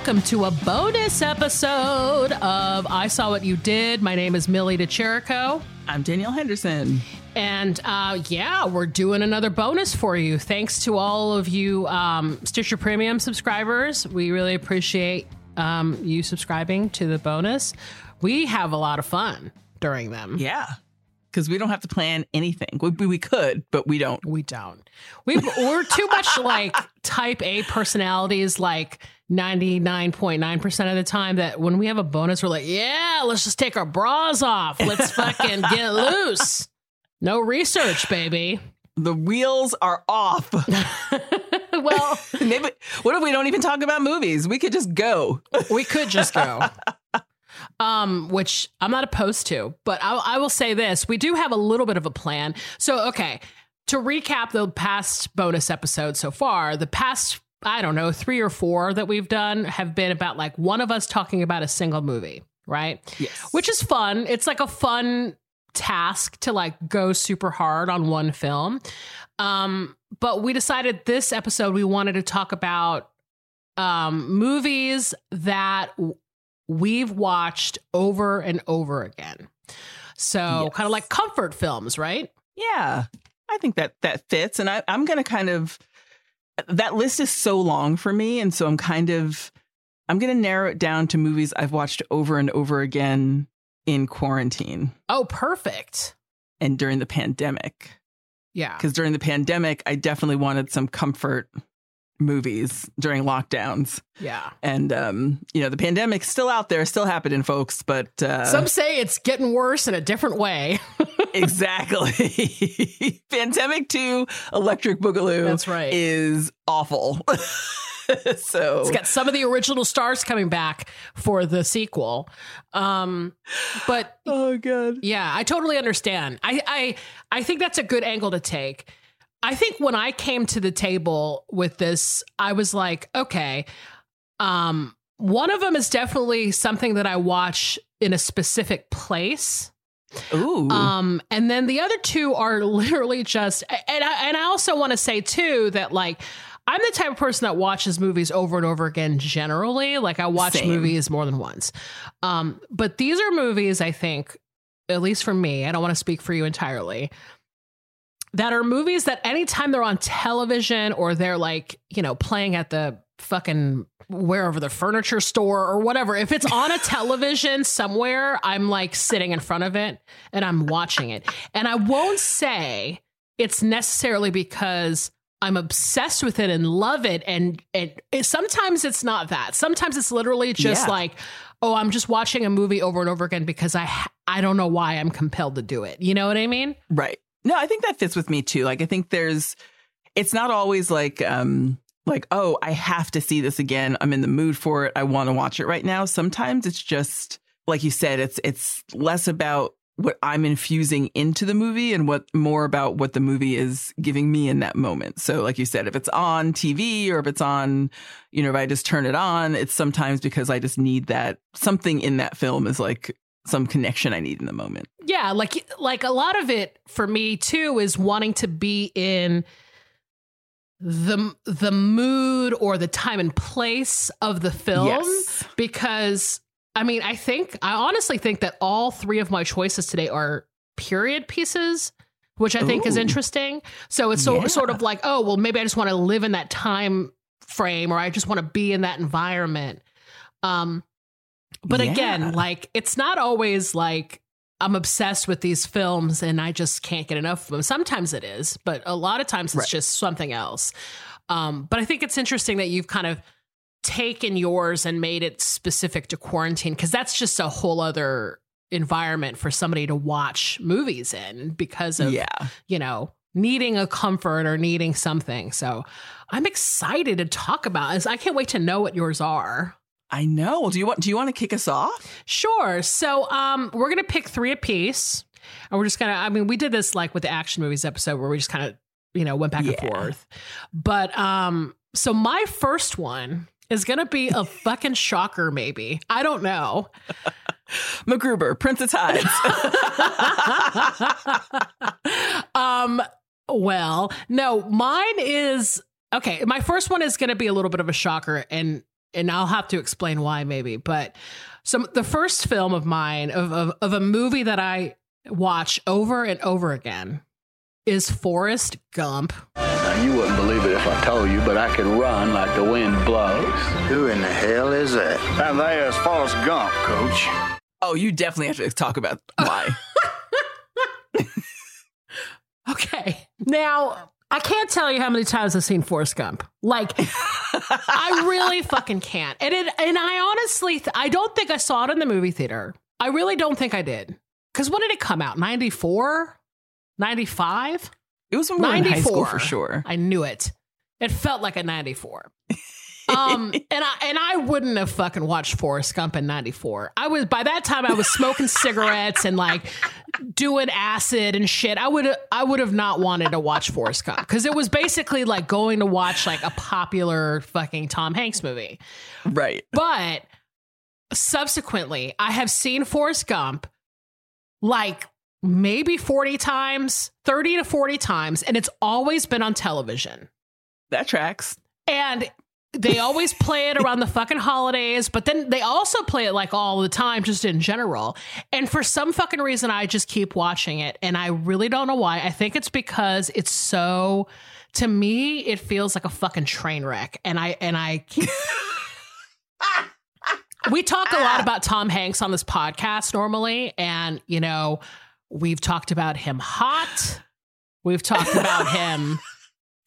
Welcome to a bonus episode of I Saw What You Did. My name is Millie De Chirico. I'm Danielle Henderson. And uh, yeah, we're doing another bonus for you. Thanks to all of you um, Stitcher Premium subscribers. We really appreciate um, you subscribing to the bonus. We have a lot of fun during them. Yeah. Because we don't have to plan anything. We, we could, but we don't. We don't. We, we're too much like type A personalities, like 99.9% of the time, that when we have a bonus, we're like, yeah, let's just take our bras off. Let's fucking get loose. No research, baby. The wheels are off. well, maybe what if we don't even talk about movies? We could just go. we could just go. Um, which I'm not opposed to, but I, I will say this: we do have a little bit of a plan. So, okay, to recap the past bonus episode so far, the past I don't know three or four that we've done have been about like one of us talking about a single movie, right? Yes. Which is fun. It's like a fun task to like go super hard on one film. Um, but we decided this episode we wanted to talk about um, movies that we've watched over and over again. So Yes. kind of like comfort films, right? Yeah. I think that that fits. And I, I'm going to kind of, that list is so long for me. And so I'm kind of, I'm going to narrow it down to movies I've watched over and over again in quarantine Oh, perfect. and during the pandemic. Yeah. Because during the pandemic, I definitely wanted some comfort movies during lockdowns. Yeah. And um, you know, the pandemic's still out there, still happening, folks. But uh, Some say it's getting worse in a different way. exactly, Pandemic Two, Electric Boogaloo. That's right. Is awful. so It's got some of the original stars coming back for the sequel. Um, but oh god, Yeah, I totally understand. I, I I think that's a good angle to take. I think when I came to the table with this, I was like, okay, um, one of them is definitely something that I watch in a specific place. Ooh, Um, and then the other two are literally just, and I, and I also want to say too that like I'm the type of person that watches movies over and over again. Generally, like I watch Same. movies more than once. Um, but these are movies I think, at least for me, I don't want to speak for you entirely. That are movies that anytime they're on television or they're like, you know, playing at the fucking wherever the furniture store or whatever, if it's on a television somewhere, I'm like sitting in front of it and I'm watching it. And I won't say it's necessarily because I'm obsessed with it and love it. And, and it, sometimes it's not that. Sometimes it's literally just Yeah. like, oh, I'm just watching a movie over and over again because I I don't know why I'm compelled to do it. You know what I mean? right. No, I think that fits with me too. Like I think there's, it's not always like um like oh I have to see this again. I'm in the mood for it. I want to watch it right now. Sometimes it's just like you said. It's it's less about what I'm infusing into the movie and what more about what the movie is giving me in that moment. So, like you said, if it's on TV or if it's on, you know, if I just turn it on, it's sometimes because I just need that something in that film is like some connection I need in the moment. Yeah, like like a lot of it for me too is wanting to be in the the mood or the time and place of the film Yes. because I mean, I think I honestly think that all three of my choices today are period pieces, which I think is interesting. So it's so, Yeah. sort of like, oh, well, maybe I just want to live in that time frame or I just want to be in that environment. Um, but Yeah. again, like it's not always like I'm obsessed with these films and I just can't get enough of them. Sometimes it is, but a lot of times it's Right. just something else. Um, but I think it's interesting that you've kind of taken yours and made it specific to quarantine because that's just a whole other environment for somebody to watch movies in because of yeah. you know needing a comfort or needing something. So I'm excited to talk about this. I can't wait to know what yours are. I know. Do you want do you want to kick us off? Sure. So um we're gonna pick three apiece. And we're just gonna I mean, we did this like with the action movies episode where we just kind of, you know, went back Yeah. and forth. But um so my first one is gonna be a fucking shocker, maybe. I don't know. MacGruber, Prince of Tides. um well, no, mine is okay. My first one is going to be a little bit of a shocker, and and I'll have to explain why maybe. But so the first film of mine of of, of a movie that I watch over and over again is Forrest Gump. Now, you wouldn't believe it if I told you, but I can run like the wind blows. Who in the hell is that? That there's Forrest Gump, coach. oh, you definitely have to talk about why. Okay, now I can't tell you how many times I've seen Forrest Gump. Like, I really fucking can't. And it, and I honestly, th- I don't think I saw it in the movie theater. I really don't think I did. Because when did it come out? 94? 95? It was when we were in high school 94. for sure. I knew it. It felt like a 94. um and I and I wouldn't have fucking watched Forrest Gump in 94. I was by that time I was smoking cigarettes and like doing acid and shit. I would I would have not wanted to watch Forrest Gump cuz it was basically like going to watch like a popular fucking Tom Hanks movie. Right. But subsequently, I have seen Forrest Gump like maybe 40 times, 30 to 40 times, and it's always been on television. That tracks. And they always play it around the fucking holidays, but then they also play it like all the time, just in general. And for some fucking reason, I just keep watching it. And I really don't know why. I think it's because it's so, to me, it feels like a fucking train wreck. And I, and I, we talk a lot ah. about Tom Hanks on this podcast normally. And, you know, we've talked about him hot. We've talked about him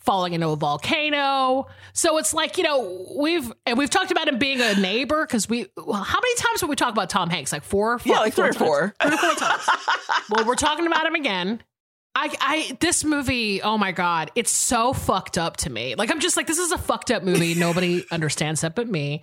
falling into a volcano. So it's like, you know, we've and we've talked about him being a neighbor because we well, how many times have we talked about Tom Hanks? Like four, four Yeah, like three or four. Three or four times. well, we're talking about him again. I, I, this movie, oh my God, it's so fucked up to me. Like, I'm just like, this is a fucked up movie. Nobody understands that but me.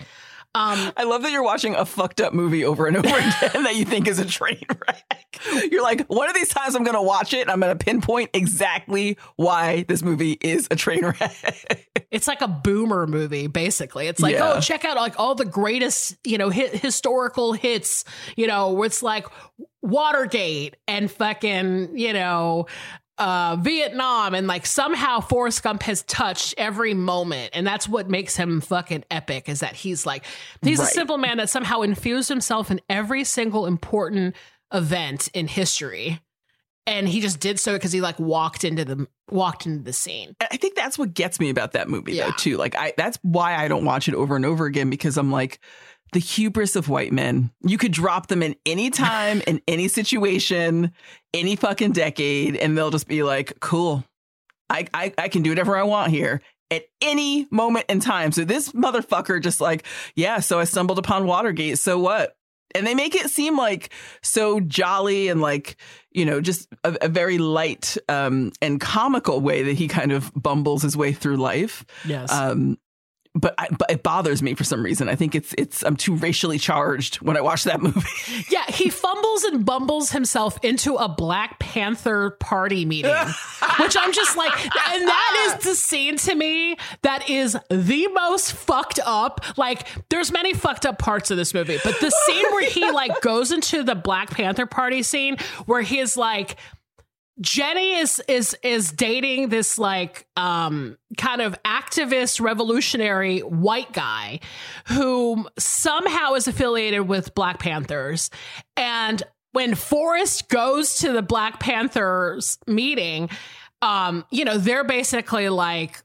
Um, I love that you're watching a fucked up movie over and over again that you think is a train wreck. You're like, one of these times I'm going to watch it and I'm going to pinpoint exactly why this movie is a train wreck. it's like a boomer movie basically it's like Yeah. oh check out like all the greatest you know hit, historical hits you know where it's like watergate and fucking you know uh vietnam and like somehow forrest gump has touched every moment and that's what makes him fucking epic is that he's like he's a simple man that somehow infused himself in every single important event in history and he just did so because he like walked into the walked into the scene I think that's what gets me about that movie Yeah. though too. Like I that's why I don't watch it over and over again because I'm like the hubris of white men. You could drop them in any time, in any situation, any fucking decade, and they'll just be like, cool. I, I, I can do whatever I want here at any moment in time. So this motherfucker just like, yeah, so I stumbled upon Watergate. So what? And they make it seem like so jolly and like, you know, just a, a very light um, and comical way that he kind of bumbles his way through life. yes Um, but I, but it bothers me for some reason. I think it's it's I'm too racially charged when I watch that movie. Yeah, he fumbles and bumbles himself into a Black Panther party meeting, which I'm just like, and that is the scene to me that is the most fucked up. Like, there's many fucked up parts of this movie, but the scene where he like goes into the Black Panther party scene where he's like, Jenny is is is dating this like um kind of activist revolutionary white guy who somehow is affiliated with Black Panthers. And when Forrest goes to the Black Panthers meeting, um, you know, they're basically like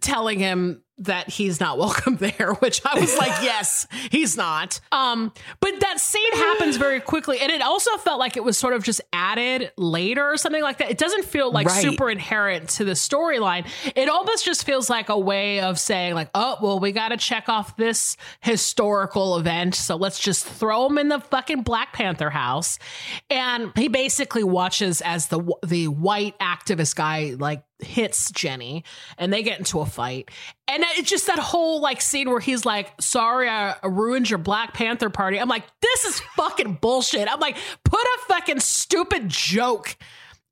telling him that he's not welcome there, which I was like, yes, he's not. Um, but that scene happens very quickly. And it also felt like it was sort of just added later or something like that. It doesn't feel like Right. super inherent to the storyline. It almost just feels like a way of saying, like, oh, well, we got to check off this historical event. So let's just throw him in the fucking Black Panther house. And he basically watches as the the white activist guy like hits Jenny and they get into a fight. And it's just that whole like scene where he's like, sorry, I ruined your Black Panther party. I'm like, this is fucking bullshit. I'm like, put a fucking stupid joke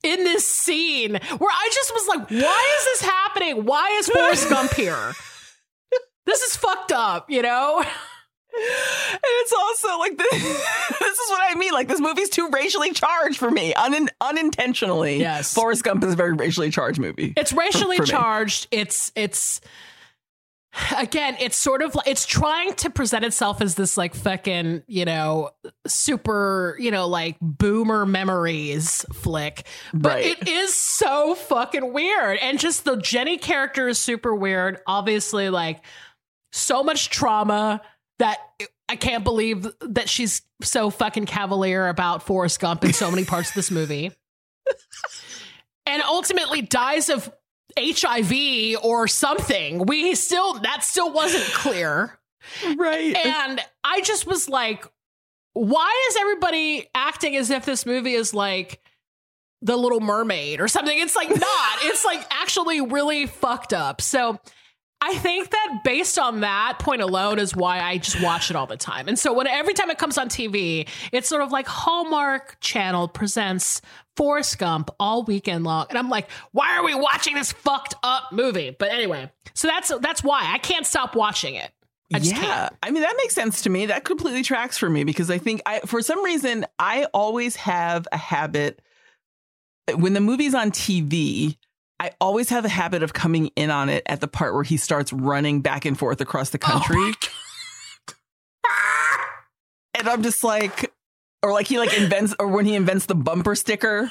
in this scene where I just was like, why is this happening? Why is Forrest Gump here? This is fucked up, you know? And it's also like this, this is what I mean. Like this movie's too racially charged for me, Un- unintentionally. Yes. Forrest Gump is a very racially charged movie. It's racially for me. charged. It's it's again, it's sort of like it's trying to present itself as this like fucking, you know, super, you know, like boomer memories flick. But Right. it is so fucking weird. And just the Jenny character is super weird. Obviously, like so much trauma that I can't believe that she's so fucking cavalier about Forrest Gump in so many parts of this movie. and ultimately dies of HIV or something. We still that still wasn't clear. right. And I just was like, why is everybody acting as if this movie is like the little mermaid or something? It's like not. it's like actually really fucked up. So I think that based on that point alone is why I just watch it all the time. And so when every time it comes on TV, it's sort of like Hallmark Channel presents Forrest Gump all weekend long. And I'm like, why are we watching this fucked up movie? But anyway, so that's that's why I can't stop watching it. I just yeah, can't. I mean that makes sense to me. That completely tracks for me because I think I, for some reason, I always have a habit when the movie's on TV. I always have a habit of coming in on it at the part where he starts running back and forth across the oh country, and I'm just like, or like he like invents, or when he invents the bumper sticker,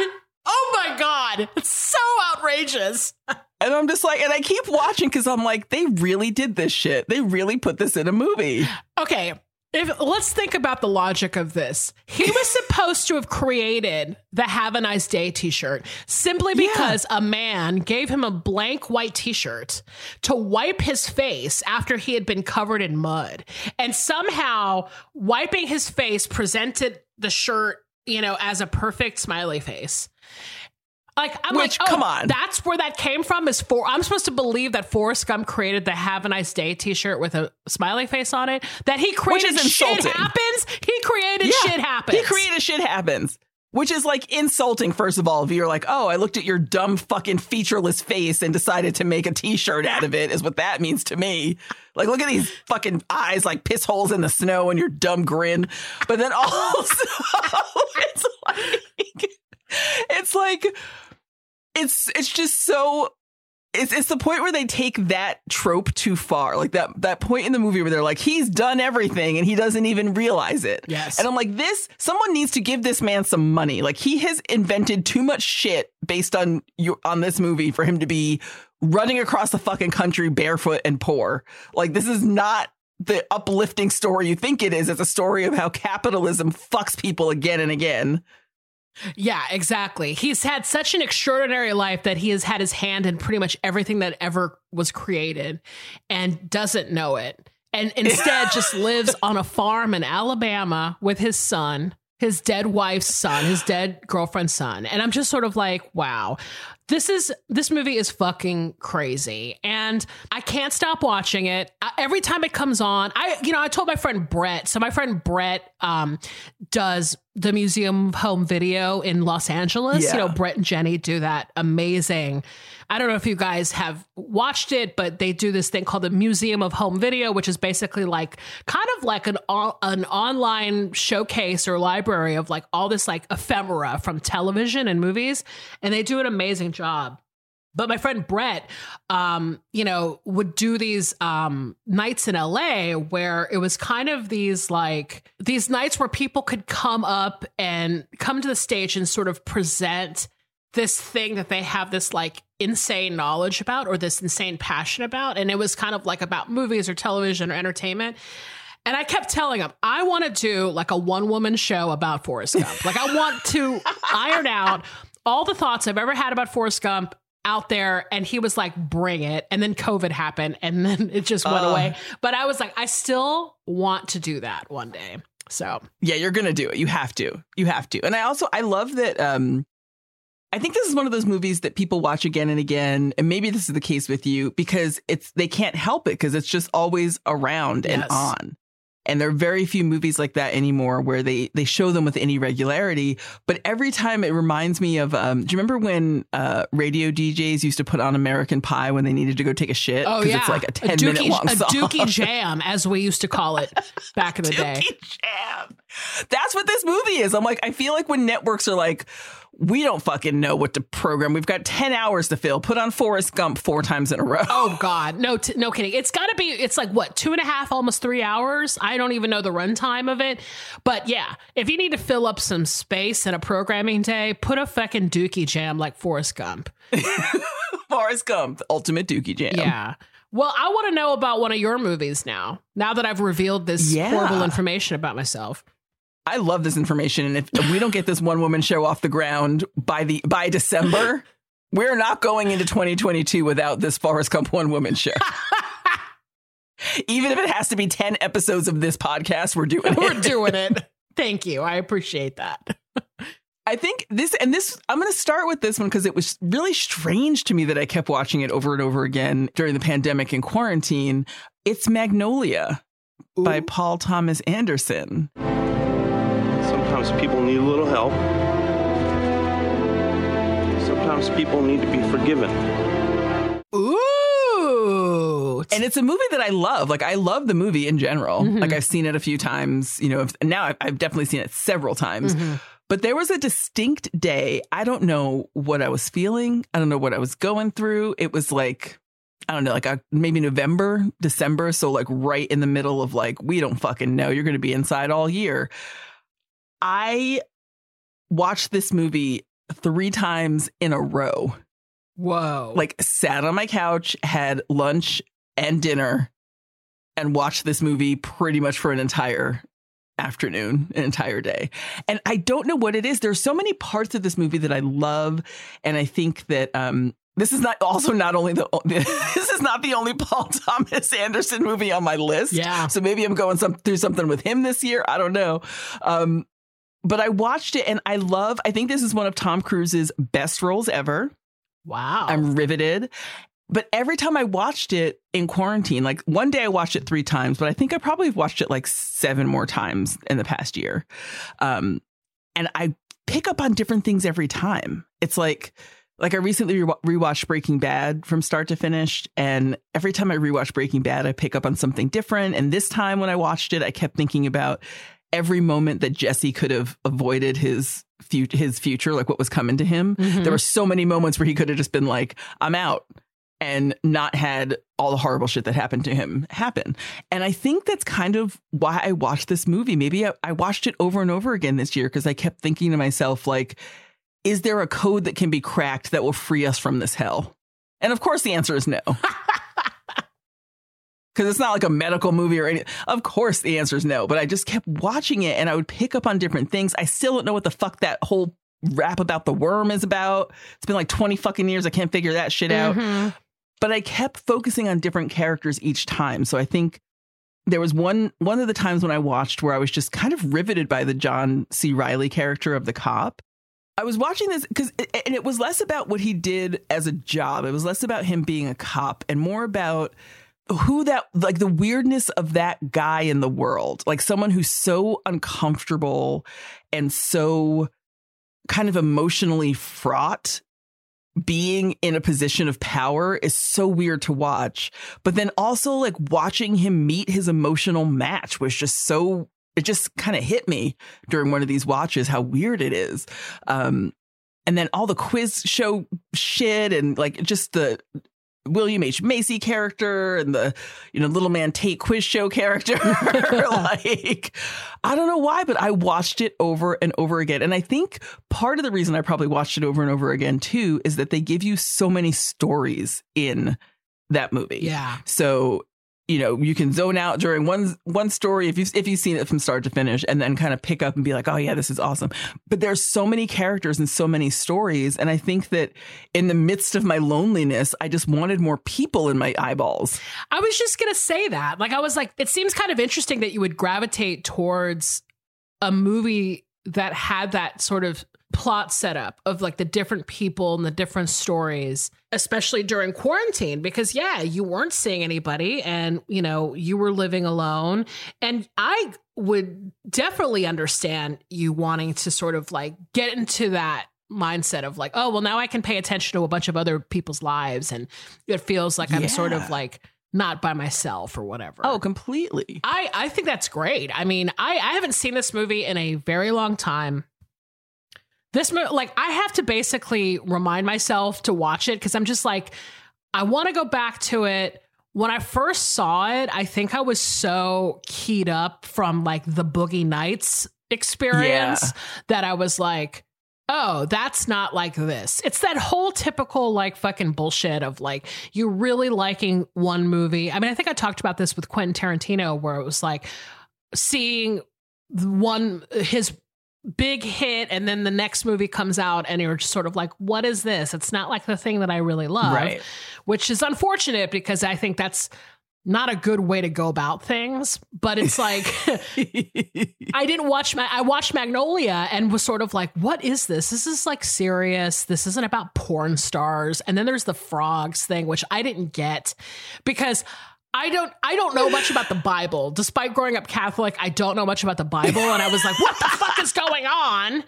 oh my god, it's so outrageous. and I'm just like, and I keep watching because I'm like, they really did this shit. They really put this in a movie. Okay, if let's think about the logic of this. He was supposed to have created the "Have a Nice Day" T-shirt simply Yeah. because a man gave him a blank white T-shirt to wipe his face after he had been covered in mud, and somehow wiping his face presented the shirt, you know, as a perfect smiley face. Like I'm Which, like, oh, come on. that's where that came from. Is for I'm supposed to believe that Forrest Gump created the "Have a Nice Day" T-shirt with a smiley face on it. That he created is shit insulting. happens. He created Yeah, shit happens. He created shit happens. Which is like insulting, first of all, if you're like, oh, I looked at your dumb fucking featureless face and decided to make a t shirt out of it, is what that means to me. Like, look at these fucking eyes like piss holes in the snow and your dumb grin. But then also, it's like, it's like, it's, it's just so it's it's the point where they take that trope too far. Like that that point in the movie where they're like, he's done everything and he doesn't even realize it. Yes. And I'm like, this someone needs to give this man some money. Like he has invented too much shit based on you on this movie for him to be running across the fucking country barefoot and poor. Like this is not the uplifting story you think it is. It's a story of how capitalism fucks people again and again. Yeah, exactly. He's had such an extraordinary life that he has had his hand in pretty much everything that ever was created and doesn't know it. And instead just lives on a farm in Alabama with his son, his dead wife's son, his dead girlfriend's son. And I'm just sort of like, wow. This is this movie is fucking crazy, and I can't stop watching it. I, every time it comes on, I you know I told my friend Brett. So my friend Brett um, does the Museum of Home Video in Los Angeles. Yeah. You know, Brett and Jenny do that amazing. I don't know if you guys have watched it, but they do this thing called the Museum of Home Video, which is basically like kind of like an an online showcase or library of like all this like ephemera from television and movies, and they do an amazing job. But my friend Brett, um, you know, would do these um, nights in LA where it was kind of these like these nights where people could come up and come to the stage and sort of present this thing that they have this like insane knowledge about or this insane passion about. And it was kind of like about movies or television or entertainment. And I kept telling him, I want to do like a one woman show about Forrest Gump. like, I want to iron out all the thoughts I've ever had about Forrest Gump out there. And he was like, bring it. And then COVID happened and then it just went Uh. away. But I was like, I still want to do that one day. So, Yeah, you're gonna do it. You have to. You have to. And I also I love that um I think this is one of those movies that people watch again and again, and maybe this is the case with you because it's they can't help it because it's just always around and on. And there are very few movies like that anymore where they they show them with any regularity. But every time it reminds me of um, do you remember when uh, radio DJs used to put on American Pie when they needed to go take a shit? oh, yeah. it's like a 10 dookie, minute long a song. dookie jam, as we used to call it back in the day. Dookie Jam. That's what this movie is. I'm like, I feel like when networks are like, we don't fucking know what to program. We've got 10 hours to fill. Put on Forrest Gump four times in a row. Oh God, no, t- no kidding. It's got to be. It's like what two and a half, almost three hours. I don't even know the runtime of it, but yeah, if you need to fill up some space in a programming day, put a fucking Dookie Jam like Forrest Gump. Forrest Gump, ultimate Dookie Jam. Yeah. Well, I want to know about one of your movies now. Now that I've revealed this Yeah. horrible information about myself. I love this information. And if we don't get this one woman show off the ground by the by December, we're not going into 2022 without this Forrest Gump one woman show. Even if it has to be 10 episodes of this podcast, we're doing it. We're doing it. Thank you. I appreciate that. I think this, and this, I'm going to start with this one because it was really strange to me that I kept watching it over and over again during the pandemic and quarantine. It's Magnolia by Paul Thomas Anderson. Sometimes people need a little help. Sometimes people need to be forgiven. Ooh. And it's a movie that I love. Like, I love the movie in general. Mhm. Like, I've seen it a few times, you know, now I've, I've definitely seen it several times. Mhm. But there was a distinct day. I don't know what I was feeling. I don't know what I was going through. It was like, I don't know, like a, maybe November, December. So, like, right in the middle of like, we don't fucking know. You're going to be inside all year. I watched this movie three times in a row. Whoa. Like, sat on my couch, had lunch and dinner, and watched this movie pretty much for an entire afternoon, an entire day. And I don't know what it is. There's so many parts of this movie that I love, and I think that um this is not also not only the this is not the only Paul Thomas Anderson movie on my list. Yeah. So maybe I'm going some through something with him this year. I don't know. Um but I watched it and I love I think this is one of Tom Cruise's best roles ever. wow. I'm riveted. But every time I watched it in quarantine, like one day I watched it three times, but I think I probably have watched it like seven more times in the past year. Um, and I pick up on different things every time. It's like, like I recently re- rewatched Breaking Bad from start to finish, and every time I rewatch Breaking Bad, I pick up on something different. And this time when I watched it, I kept thinking about every moment that Jesse could have avoided his his future, like what was coming to him. Mhm. There were so many moments where he could have just been like, "I'm out." And not had all the horrible shit that happened to him happen. And I think that's kind of why I watched this movie. Maybe I, I watched it over and over again this year because I kept thinking to myself, like, is there a code that can be cracked that will free us from this hell? And of course, the answer is no. Because it's not like a medical movie or anything. Of course, the answer is no. But I just kept watching it and I would pick up on different things. I still don't know what the fuck that whole rap about the worm is about. It's been like 20 fucking years. I can't figure that shit out Mhm. but I kept focusing on different characters each time. So I think there was one one of the times when I watched where I was just kind of riveted by the John C. Reilly character of the cop. I was watching this because and it was less about what he did as a job. It was less about him being a cop and more about who that like the weirdness of that guy in the world. Like someone who's so uncomfortable and so kind of emotionally fraught being in a position of power is so weird to watch. But then also like watching him meet his emotional match was just so it just kind of hit me during one of these watches how weird it is. Um and then all the quiz show shit and like just the William H. Macy character and the, you know, little man Tate quiz show character. like, I don't know why, but I watched it over and over again. And I think part of the reason I probably watched it over and over again too is that they give you so many stories in that movie. Yeah. So you know you can zone out during one one story if you if you've seen it from start to finish and then kind of pick up and be like oh yeah this is awesome but there's so many characters and so many stories and i think that in the midst of my loneliness i just wanted more people in my eyeballs I was just going to say that. Like, I was like, it seems kind of interesting that you would gravitate towards a movie that had that sort of plot setup of like the different people and the different stories, especially during quarantine, because yeah, you weren't seeing anybody and, you know, you were living alone. And I would definitely understand you wanting to sort of like get into that mindset of like, oh, well, now I can pay attention to a bunch of other people's lives. And it feels like I'm sort of like not by myself or whatever. oh completely I, I think that's great. I mean, I, I haven't seen this movie in a very long time. This movie, like, I have to basically remind myself to watch it because I'm just like, I want to go back to it. When I first saw it, I think I was so keyed up from like the Boogie Nights experience Yeah. that I was like, oh, that's not like this. It's that whole typical like fucking bullshit of like you really liking one movie. I mean, I think I talked about this with Quentin Tarantino where it was like seeing one his big hit and then the next movie comes out and you're just sort of like what is this? It's not like the thing that I really love. Right. Which is unfortunate because I think that's not a good way to go about things, but it's like I didn't watch my I watched Magnolia and was sort of like, what is this? This is like serious. This isn't about porn stars. And then there's the frogs thing, which I didn't get because I don't I don't know much about the Bible. Despite growing up Catholic, I don't know much about the Bible. And I was like, what the fuck is going on?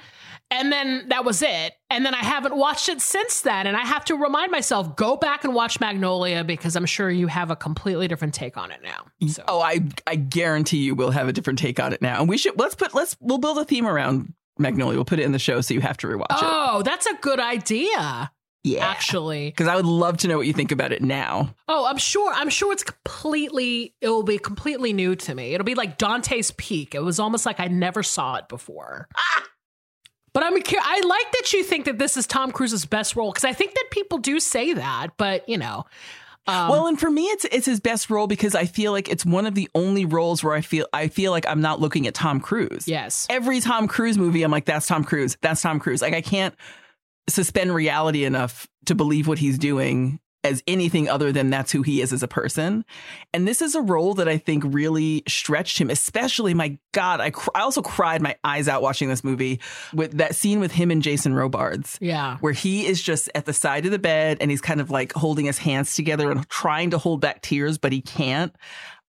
And then that was it. And then I haven't watched it since then. And I have to remind myself, go back and watch Magnolia because I'm sure you have a completely different take on it now. So oh i i guarantee you we'll have a different take on it now and we should let's put let's we'll build a theme around magnolia we'll put it in the show so you have to rewatch it Oh, that's a good idea. yeah Actually. because i would love to know what you think about it now Oh, I'm sure. I'm sure it's completely. It will be completely new to me. It'll be like Dante's Peak. It was almost like I never saw it before. Ah! But I'm. I like that you think that this is Tom Cruise's best role because I think that people do say that. But you know, um, well, and for me, it's it's his best role because I feel like it's one of the only roles where I feel I feel like I'm not looking at Tom Cruise. yes, Every Tom Cruise movie, I'm like, that's Tom Cruise. That's Tom Cruise. Like I can't suspend reality enough to believe what he's doing as anything other than that's who he is as a person. And this is a role that I think really stretched him, especially my God, I, cr- I also cried my eyes out watching this movie with that scene with him and Jason Robards yeah. where he is just at the side of the bed and he's kind of like holding his hands together and trying to hold back tears, but he can't.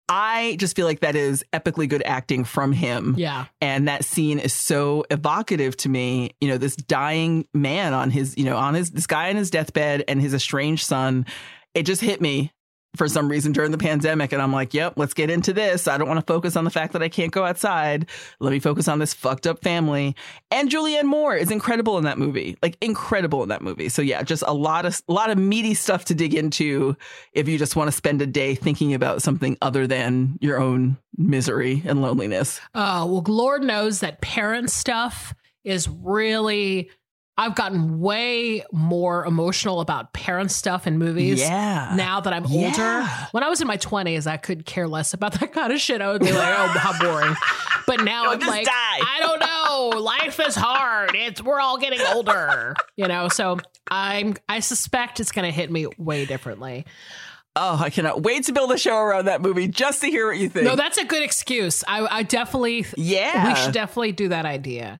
I just feel like that is epically good acting from him. Yeah. And that scene is so evocative to me. You know, this dying man on his, you know, on his, this guy on his deathbed and his estranged son. It just hit me for some reason during the pandemic. And I'm like, yep, let's get into this. I don't want to focus on the fact that I can't go outside. Let me focus on this fucked up family. And Julianne Moore is incredible in that movie, like incredible in that movie. So yeah, just a lot of, a lot of meaty stuff to dig into if you just want to spend a day thinking about something other than your own misery and loneliness. Uh, well, Lord knows that parent stuff is really. I've gotten way more emotional about parent stuff in movies. Yeah. Now that I'm Yeah. older, when I was in my 20s, I could care less about that kind of shit. I would be like, oh, how boring. But now No, I'm like, die. I don't know. Life is hard. It's we're all getting older, you know. So I'm I suspect it's going to hit me way differently. Oh, I cannot wait to build a show around that movie just to hear what you think. No, that's a good excuse. I, I definitely, yeah. we should definitely do that idea.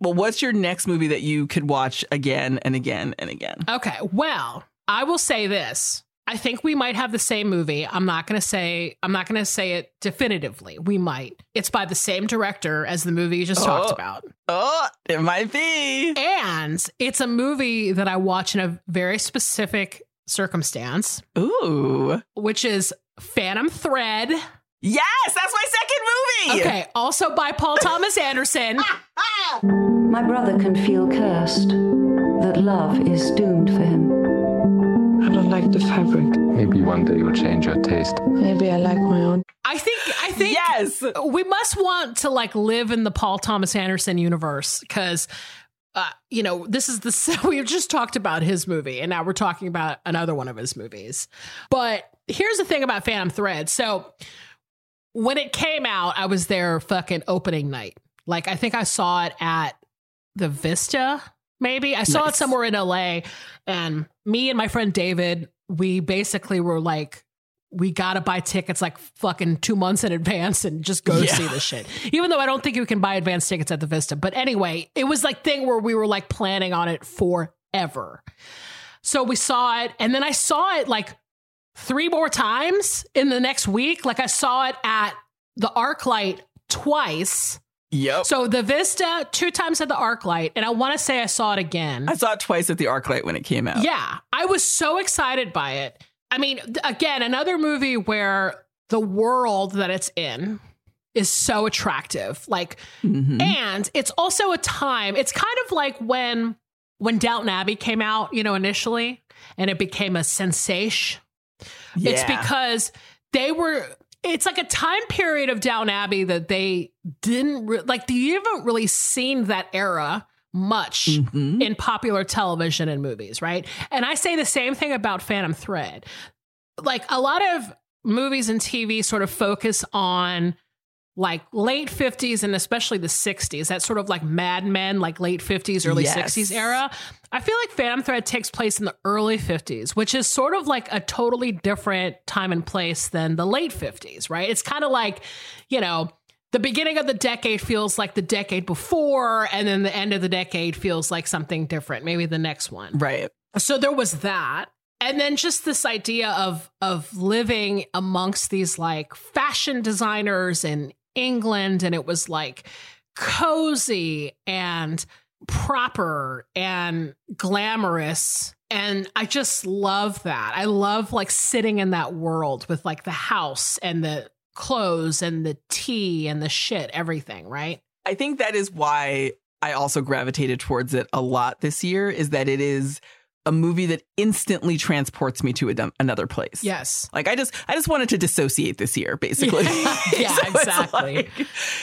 Well, what's your next movie that you could watch again and again and again? Okay. Well, I will say this. I think we might have the same movie. I'm not going to say I'm not going to say it definitively. We might. It's by the same director as the movie you just Oh. talked about. Oh, it might be. And it's a movie that I watch in a very specific circumstance, Ooh. which is Phantom Thread. Yes, that's my second movie. Okay, also by Paul Thomas Anderson. My brother can feel cursed, that love is doomed for him. I don't like the fabric. Maybe one day you'll change your taste. Maybe I like my own. I think I think Yes. we must want to like live in the Paul Thomas Anderson universe because uh, you know this is the we've just talked about his movie and now we're talking about another one of his movies. But here's the thing about Phantom Thread. So when it came out, I was there fucking opening night. Like I think I saw it at the Vista. Maybe I saw it somewhere in LA, and me and my friend David, we basically were like, we gotta buy tickets like fucking two months in advance and just go Yeah. see this shit. Even though I don't think you can buy advance tickets at the Vista. But anyway, it was like thing where we were like planning on it forever. So we saw it, and then I saw it like three more times in the next week. Like I saw it at the ArcLight twice. Yep. So the Vista two times at the ArcLight, and I want to say I saw it again. I saw it twice at the ArcLight when it came out. Yeah, I was so excited by it. I mean, again, another movie where the world that it's in is so attractive. Like, Mhm. and it's also a time. It's kind of like when when Downton Abbey came out, you know, initially, and it became a sensation. It's because they were. It's like a time period of Down Abbey that they didn't re- like. You haven't really seen that era much Mhm. in popular television and movies, right? And I say the same thing about Phantom Thread. Like a lot of movies and TV sort of focus on like late 50s and especially the 60s, that sort of like Mad Men, like late 50s, early Yes. 60s era. I feel like Phantom Thread takes place in the early 50s, which is sort of like a totally different time and place than the late 50s, right? It's kind of like, you know, the beginning of the decade feels like the decade before, and then the end of the decade feels like something different, maybe the next one. Right. So there was that. And then just this idea of of living amongst these like fashion designers in England and it was like cozy and proper and glamorous and I just love that. I love like sitting in that world with like the house and the clothes and the tea and the shit, everything, right? I think that is why I also gravitated towards it a lot this year is that it is a movie that instantly transports me to a, another place. Yes. Like I just I just wanted to dissociate this year basically. Yeah, yeah, So exactly. like,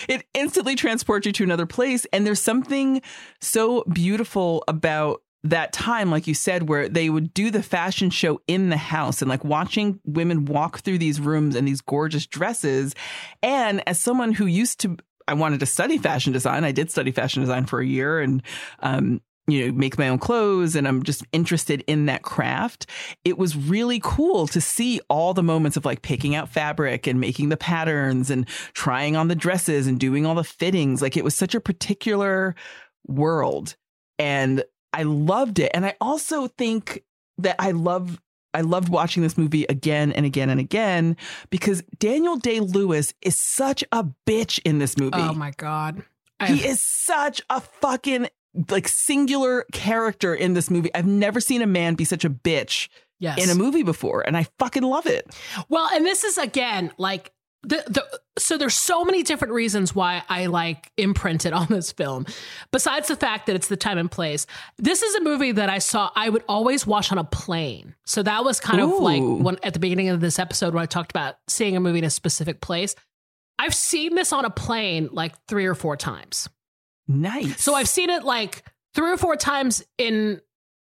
it instantly transports you to another place and there's something so beautiful about that time like you said where they would do the fashion show in the house and like watching women walk through these rooms in these gorgeous dresses and as someone who used to I wanted to study fashion design. I did study fashion design for a year and um you know, make my own clothes and I'm just interested in that craft. It was really cool to see all the moments of like picking out fabric and making the patterns and trying on the dresses and doing all the fittings. Like it was such a particular world and I loved it. And I also think that I love I loved watching this movie again and again and again because Daniel Day Lewis is such a bitch in this movie. Oh my god. He is such a fucking like singular character in this movie. I've never seen a man be such a bitch Yes. in a movie before, and I fucking love it. Well, and this is again like the the so there's so many different reasons why I like imprinted on this film. Besides the fact that it's the time and place. This is a movie that I saw I would always watch on a plane. So that was kind of like when at the beginning of this episode when I talked about seeing a movie in a specific place. I've seen this on a plane like 3 or 4 times. Nice. So I've seen it like three or four times in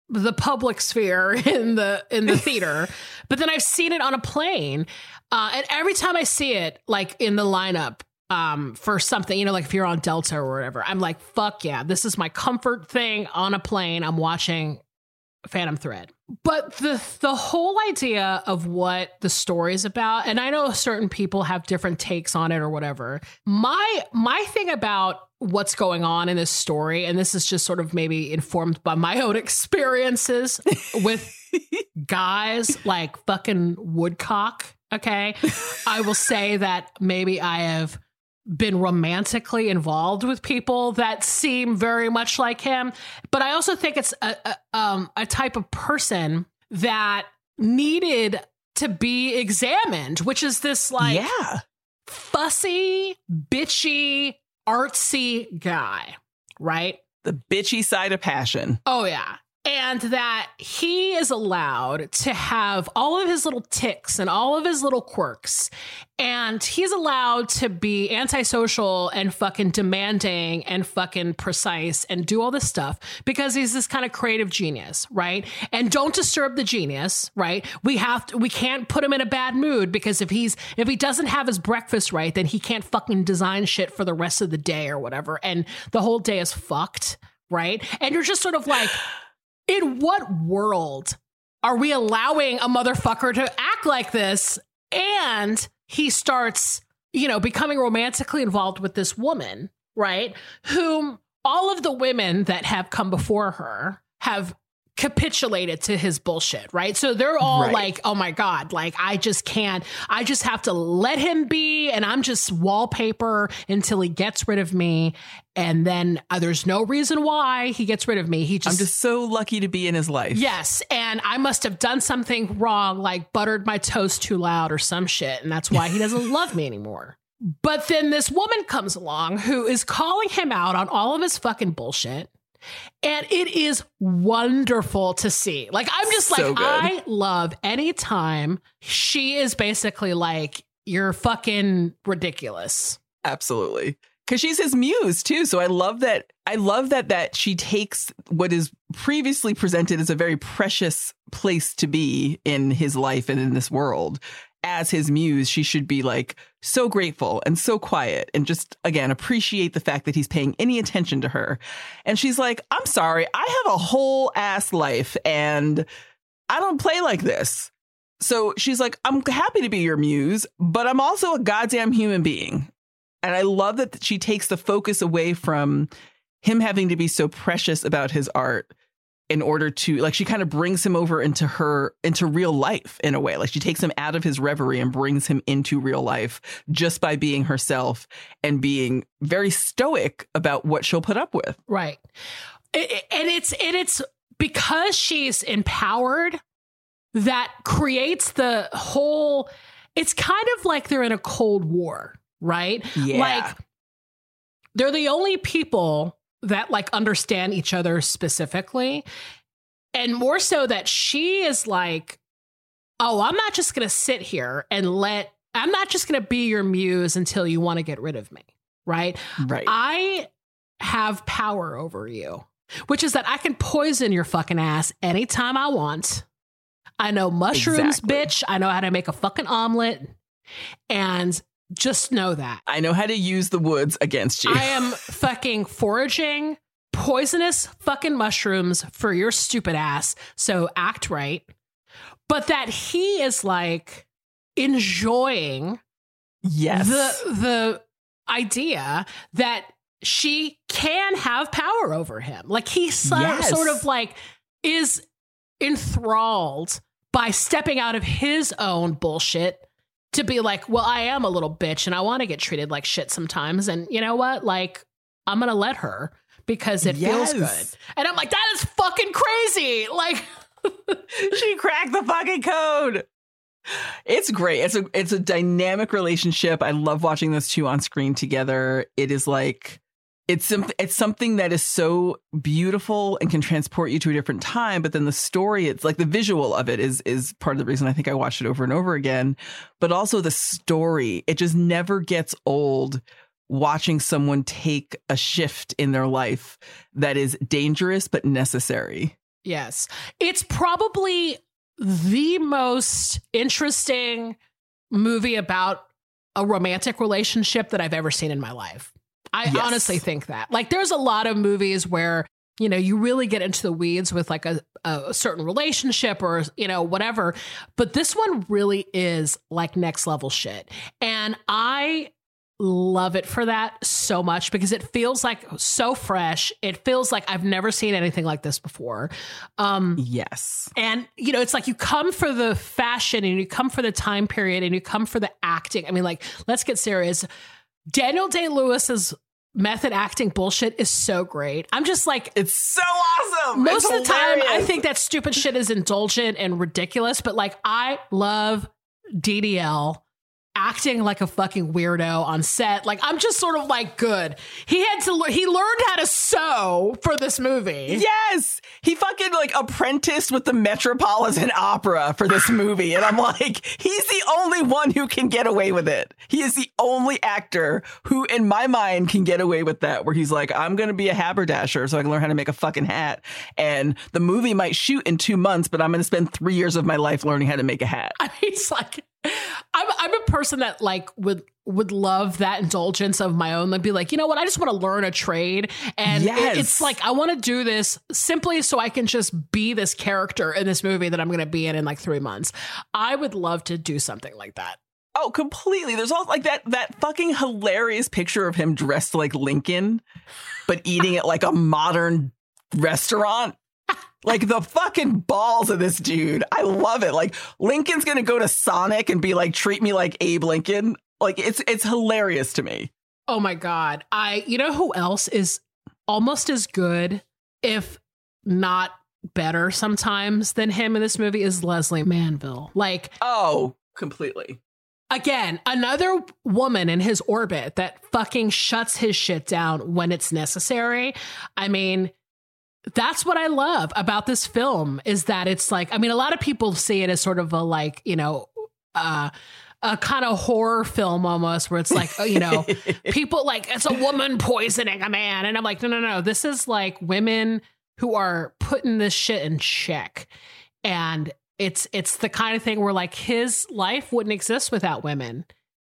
the public sphere in the in the theater, but then I've seen it on a plane, uh, and every time I see it, like in the lineup um, for something, you know, like if you're on Delta or whatever, I'm like, fuck yeah, this is my comfort thing on a plane. I'm watching Phantom Thread. But the the whole idea of what the story is about, and I know certain people have different takes on it or whatever. My my thing about what's going on in this story, and this is just sort of maybe informed by my own experiences with guys like fucking Woodcock. Okay. I will say that maybe I have been romantically involved with people that seem very much like him. But I also think it's a, a, um, a type of person that needed to be examined, which is this like yeah. fussy, bitchy, artsy guy, right? The bitchy side of passion. Oh, yeah and that he is allowed to have all of his little ticks and all of his little quirks. And he's allowed to be antisocial and fucking demanding and fucking precise and do all this stuff because he's this kind of creative genius right? And don't disturb the genius right? We have to we can't put him in a bad mood because if he's if he doesn't have his breakfast right then he can't fucking design shit for the rest of the day or whatever. And the whole day is fucked right? And you're just sort of like in what world are we allowing a motherfucker to act like this? And he starts, you know, becoming romantically involved with this woman, right? Whom all of the women that have come before her have capitulated to his bullshit, right? So they're all right. like, oh my God, like I just can't, I just have to let him be and I'm just wallpaper until he gets rid of me. And then uh, there's no reason why he gets rid of me. He just, I'm just so lucky to be in his life. Yes. And I must have done something wrong, like buttered my toast too loud or some shit. And that's why he doesn't love me anymore. But then this woman comes along who is calling him out on all of his fucking bullshit and it is wonderful to see. Like, I'm just so like, good. I love anytime she is basically like, you're fucking ridiculous. Absolutely. Cause she's his muse too. So I love that. I love that, that she takes what is previously presented as a very precious place to be in his life and in this world as his muse, she should be like so grateful and so quiet and just again appreciate the fact that he's paying any attention to her. And she's like, I'm sorry, I have a whole ass life and I don't play like this. So she's like, I'm happy to be your muse, but I'm also a goddamn human being. And I love that she takes the focus away from him having to be so precious about his art in order to like she kind of brings him over into her into real life in a way. Like she takes him out of his reverie and brings him into real life just by being herself and being very stoic about what she'll put up with. Right. And it's and it's because she's empowered that creates the whole it's kind of like they're in a cold war right? Yeah. like they're the only people that like understand each other specifically. And more so that she is like, oh, I'm not just going to sit here and let, I'm not just going to be your muse until you want to get rid of me. Right. Right. I have power over you, which is that I can poison your fucking ass anytime I want. I know mushrooms, exactly. bitch. I know how to make a fucking omelet. And just know that. I know how to use the woods against you. I am fucking foraging poisonous fucking mushrooms for your stupid ass. So act right. But that he is like enjoying yes the the idea that she can have power over him. Like he so, yes. sort of like is enthralled by stepping out of his own bullshit to be like, well, I am a little bitch and I want to get treated like shit sometimes. And you know what? Like, I'm going to let her because it yes. feels good. And I'm like, that is fucking crazy. Like, she cracked the fucking code. It's great. It's a it's a dynamic relationship. I love watching those two on screen together. It is like it's it's something that is so beautiful and can transport you to a different time but then the story it's like the visual of it is is part of the reason i think i watched it over and over again. But also the story it just never gets old watching someone take a shift in their life that is dangerous but necessary. Yes. It's probably the most interesting movie about a romantic relationship that i've ever seen in my life I yes. honestly think that. Like, there's a lot of movies where you know, you really get into the weeds with like a, a certain relationship or, you know, whatever. But this one really is like next level shit. And I love it for that so much because it feels like so fresh. It feels like I've never seen anything like this before. Um yes. And you know, it's like you come for the fashion and you come for the time period and you come for the acting. I mean, like, let's get serious. Daniel Day-Lewis's method acting bullshit is so great. I'm just like it's so awesome. Most It's of the time I think that stupid shit is indulgent and ridiculous, but like I love DDL acting like a fucking weirdo on set. Like I'm just sort of like good. He had to lear- he learned how to sew for this movie. Yes, he fucking like apprenticed with the Metropolitan Opera for this movie, and I'm like, he's the only one who can get away with it. He is the only actor who, in my mind, can get away with that. Where he's like, I'm gonna be a haberdasher so I can learn how to make a fucking hat, and the movie might shoot in two months, but I'm gonna spend three years of my life learning how to make a hat. I mean, it's like I'm I'm a person that like would would love that indulgence of my own. Like be like, you know what? I just want to learn a trade, and it- Yes. it's like I want to do this simply so I can just be this character in this movie that I'm going to be in in like three months. I would love to do something like that. Oh, completely. There's all like that that fucking hilarious picture of him dressed like Lincoln, but eating at like a modern restaurant. Like the fucking balls of this dude. I love it. Like Lincoln's gonna go to Sonic and be like, treat me like Abe Lincoln. Like it's it's hilarious to me. Oh my god! I you know who else is almost as good, if not better, sometimes than him in this movie is Lesley Manville. Like Oh, completely. again, another woman in his orbit that fucking shuts his shit down when it's necessary. I mean, that's what I love about this film is that it's like, I mean, a lot of people see it as sort of a like, you know, uh, a kind of horror film almost where it's like, uh, you know, people like it's a woman poisoning a man. And I'm like, no, no, no. This is like women who are putting this shit in check. And it's it's the kind of thing where like his life wouldn't exist without women.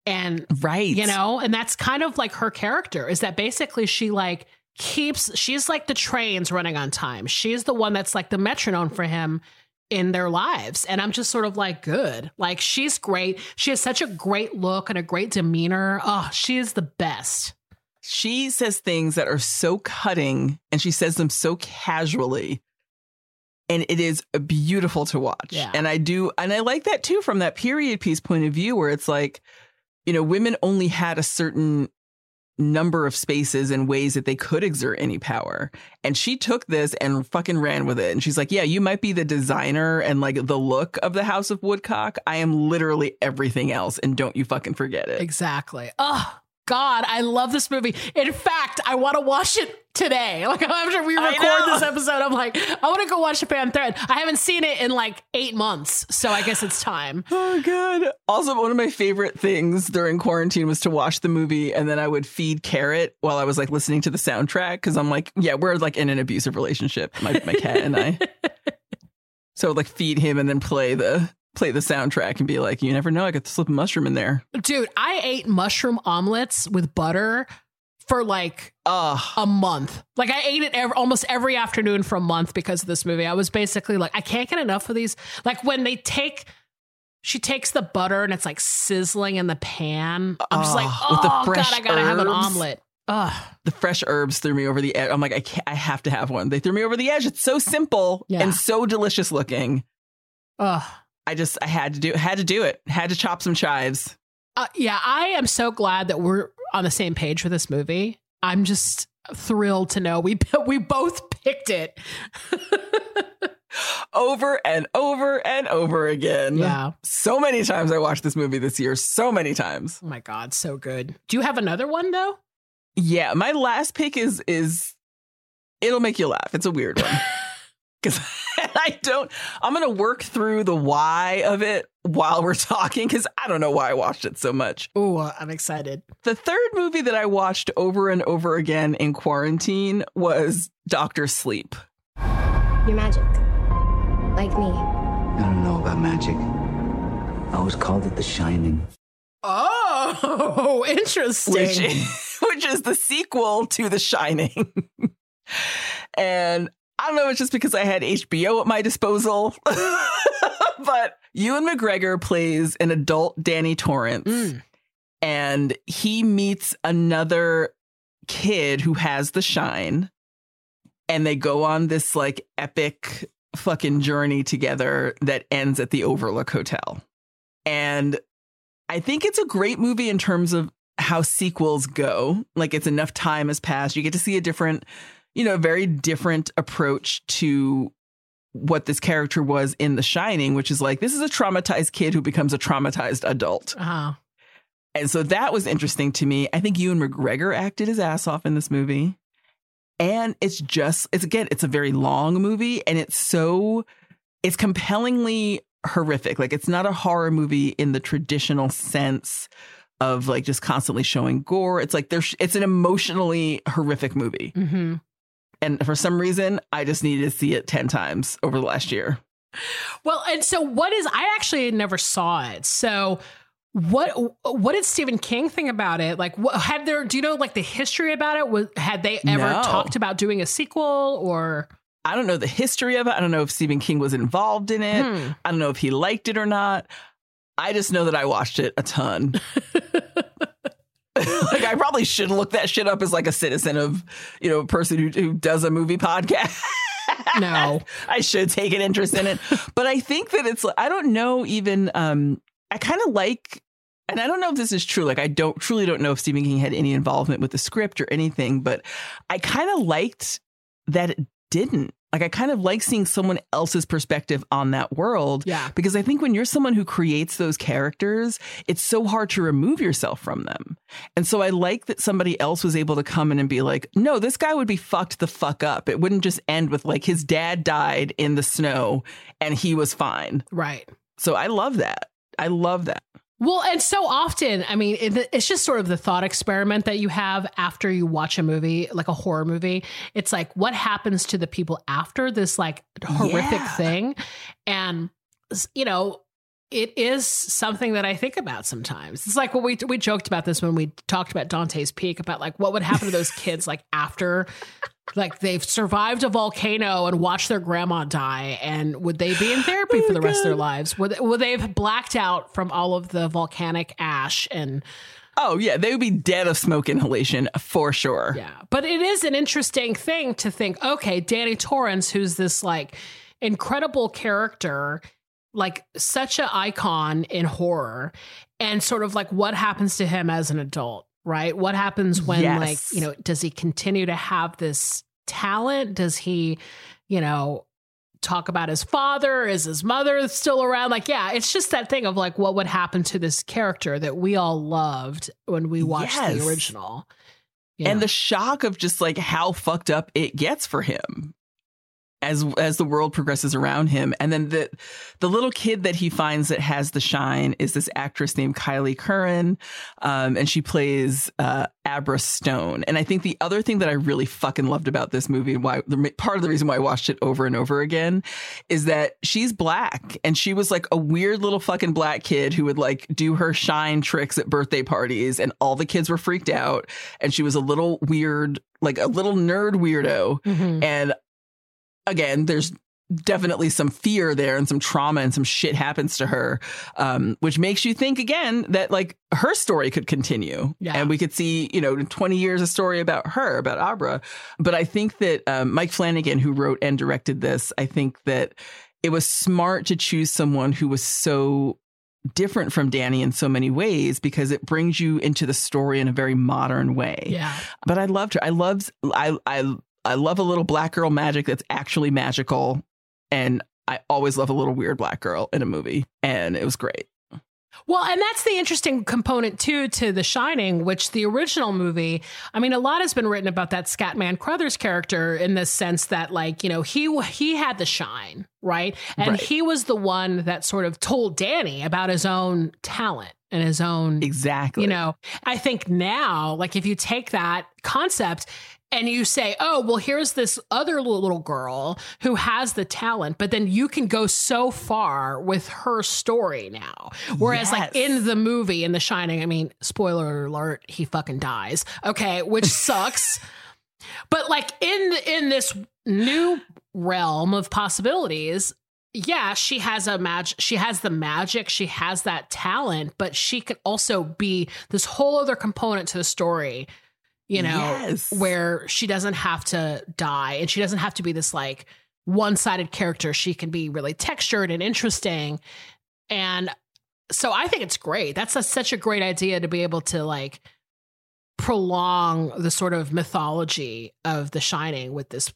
And right. you know, and that's kind of like her character is that basically she like keeps she's like the trains running on time. She's the one that's like the metronome for him in their lives. And I'm just sort of like, good. Like she's great. She has such a great look and a great demeanor. Oh, she is the best. She says things that are so cutting and she says them so casually. And it is beautiful to watch. Yeah. And I do, and I like that too from that period piece point of view where it's like, you know, women only had a certain number of spaces and ways that they could exert any power. And she took this and fucking ran with it. And she's like, Yeah, you might be the designer and like the look of the House of Woodcock. I am literally everything else. And don't you fucking forget it. Exactly. Oh, God, I love this movie. In fact, I want to watch it today. Like after we record this episode, I'm like, I want to go watch Phantom Thread. I haven't seen it in like eight months, so I guess it's time. Oh god. Also one of my favorite things during quarantine was to watch the movie and then I would feed Carrot while I was like listening to the soundtrack cuz I'm like, yeah, we're like in an abusive relationship, my my cat and I. So I would like feed him and then play the play the soundtrack and be like, you never know, I could slip a mushroom in there. Dude, I ate mushroom omelets with butter for like Ugh. a month. Like I ate it ev almost every afternoon for a month because of this movie. I was basically like, I can't get enough of these. Like when they take, she takes the butter and it's like sizzling in the pan. I'm just like, oh with the oh, god, fresh I gotta have an omelet. Ugh. The fresh herbs threw me over the edge. I'm like, I can't, I have to have one. They threw me over the edge. It's so simple Yeah. and so delicious looking. Ugh. I just I had to do had to do it. Had to chop some chives. Uh, yeah, I am so glad that we're on the same page with this movie. I'm just thrilled to know we we both picked it. over and over and over again. Yeah. So many times I watched this movie this year. So many times. Oh my god, so good. Do you have another one though? Yeah, my last pick is is it'll make you laugh. It's a weird one. Cuz I don't I'm going to work through the why of it while we're talking cuz I don't know why I watched it so much. Oh, I'm excited. The third movie that I watched over and over again in quarantine was Doctor Sleep. You're magic. Like me. I don't know about magic. I always called it The Shining. Oh, interesting. Which is, which is the sequel to The Shining. And I don't know, it's just because I had HBO at my disposal. but Ewan McGregor plays an adult Danny Torrance. Mm. And he meets another kid who has the shine. And they go on this like epic fucking journey together that ends at the Overlook Hotel. And I think it's a great movie in terms of how sequels go. Like it's enough time has passed. You get to see a different, you know, a very different approach to what this character was in The Shining, which is like this is a traumatized kid who becomes a traumatized adult. Uh-huh. And so that was interesting to me. I think Ewan McGregor acted his ass off in this movie. And it's just, it's again, it's a very long movie and it's so, it's compellingly horrific. Like it's not a horror movie in the traditional sense of like just constantly showing gore. It's like there's, it's an emotionally horrific movie. Mm-hmm. And for some reason, I just needed to see it 10 times over the last year. Well, and so what is, I actually never saw it. So, what what did Stephen King think about it? Like, what, had there? Do you know like the history about it? Was had they ever No. talked about doing a sequel or? I don't know the history of it. I don't know if Stephen King was involved in it. Hmm. I don't know if he liked it or not. I just know that I watched it a ton. like I probably should look that shit up as like a citizen of, you know, a person who, who does a movie podcast. No. I should take an interest in it. But I think that it's I don't know even um I kind of like and I don't know if this is true. Like I don't truly don't know if Stephen King had any involvement with the script or anything, but I kind of liked that it didn't. Like I kind of like seeing someone else's perspective on that world. Yeah. Because I think when you're someone who creates those characters, it's so hard to remove yourself from them. And so I like that somebody else was able to come in and be like, no, this guy would be fucked the fuck up. It wouldn't just end with like his dad died in the snow and he was fine. Right. So I love that. I love that. Well, and so often, I mean, it, it's just sort of the thought experiment that you have after you watch a movie, like a horror movie. It's like, what happens to the people after this, like, horrific Yeah. thing? And, you know, it is something that I think about sometimes. It's like what we we joked about this when we talked about Dante's Peak about like what would happen to those kids like after like they've survived a volcano and watched their grandma die and would they be in therapy for the rest of their oh lives? Would would they have blacked out from all of the volcanic ash and Oh, yeah. They would be dead of smoke inhalation for sure. yeah. But it is an interesting thing to think, okay, Danny Torrance, who's this like incredible character, like such an icon in horror, and sort of like what happens to him as an adult, right? What happens when Yes. like, you know, does he continue to have this talent? Does he, you know, talk about his father? Is his mother still around? Like, yeah, it's just that thing of like what would happen to this character that we all loved when we watched Yes. the original. you And know? the shock of just like how fucked up it gets for him as as the world progresses around him. And then the the little kid that he finds that has the shine is this actress named Kyliegh Curran. Um, and she plays uh Abra Stone. And I think the other thing that I really fucking loved about this movie and why the part of the reason why I watched it over and over again is that she's black and she was like a weird little fucking black kid who would like do her shine tricks at birthday parties and all the kids were freaked out and she was a little weird like a little nerd weirdo Mhm. and again there's definitely some fear there and some trauma and some shit happens to her um, which makes you think again that like her story could continue Yeah. and we could see you know in 20 years a story about her about abra but i think that um, mike flanagan who wrote and directed this i think that it was smart to choose someone who was so different from danny in so many ways because it brings you into the story in a very modern way yeah. but I loved her. I loved I I I love a little black girl magic that's actually magical, and I always love a little weird black girl in a movie, and it was great. Well, and that's the interesting component too to The Shining, which the original movie, I mean, a lot has been written about that Scatman Crothers character in the sense that, like, you know, he he had the shine, right? And Right. he was the one that sort of told Danny about his own talent and his own Exactly. you know, I think now, like if you take that concept and you say, oh, well, here's this other little, girl who has the talent, but then you can go so far with her story now. Whereas, like in the movie, in The Shining, I mean, spoiler alert, he fucking dies. Okay, which sucks. But like in in this new realm of possibilities, yeah, she has a magic. She has the magic. She has that talent, but she could also be this whole other component to the story. You know, Yes. where she doesn't have to die, and she doesn't have to be this like one sided character. She can be really textured and interesting, and so I think it's great. That's a, such a great idea to be able to like prolong the sort of mythology of The Shining with this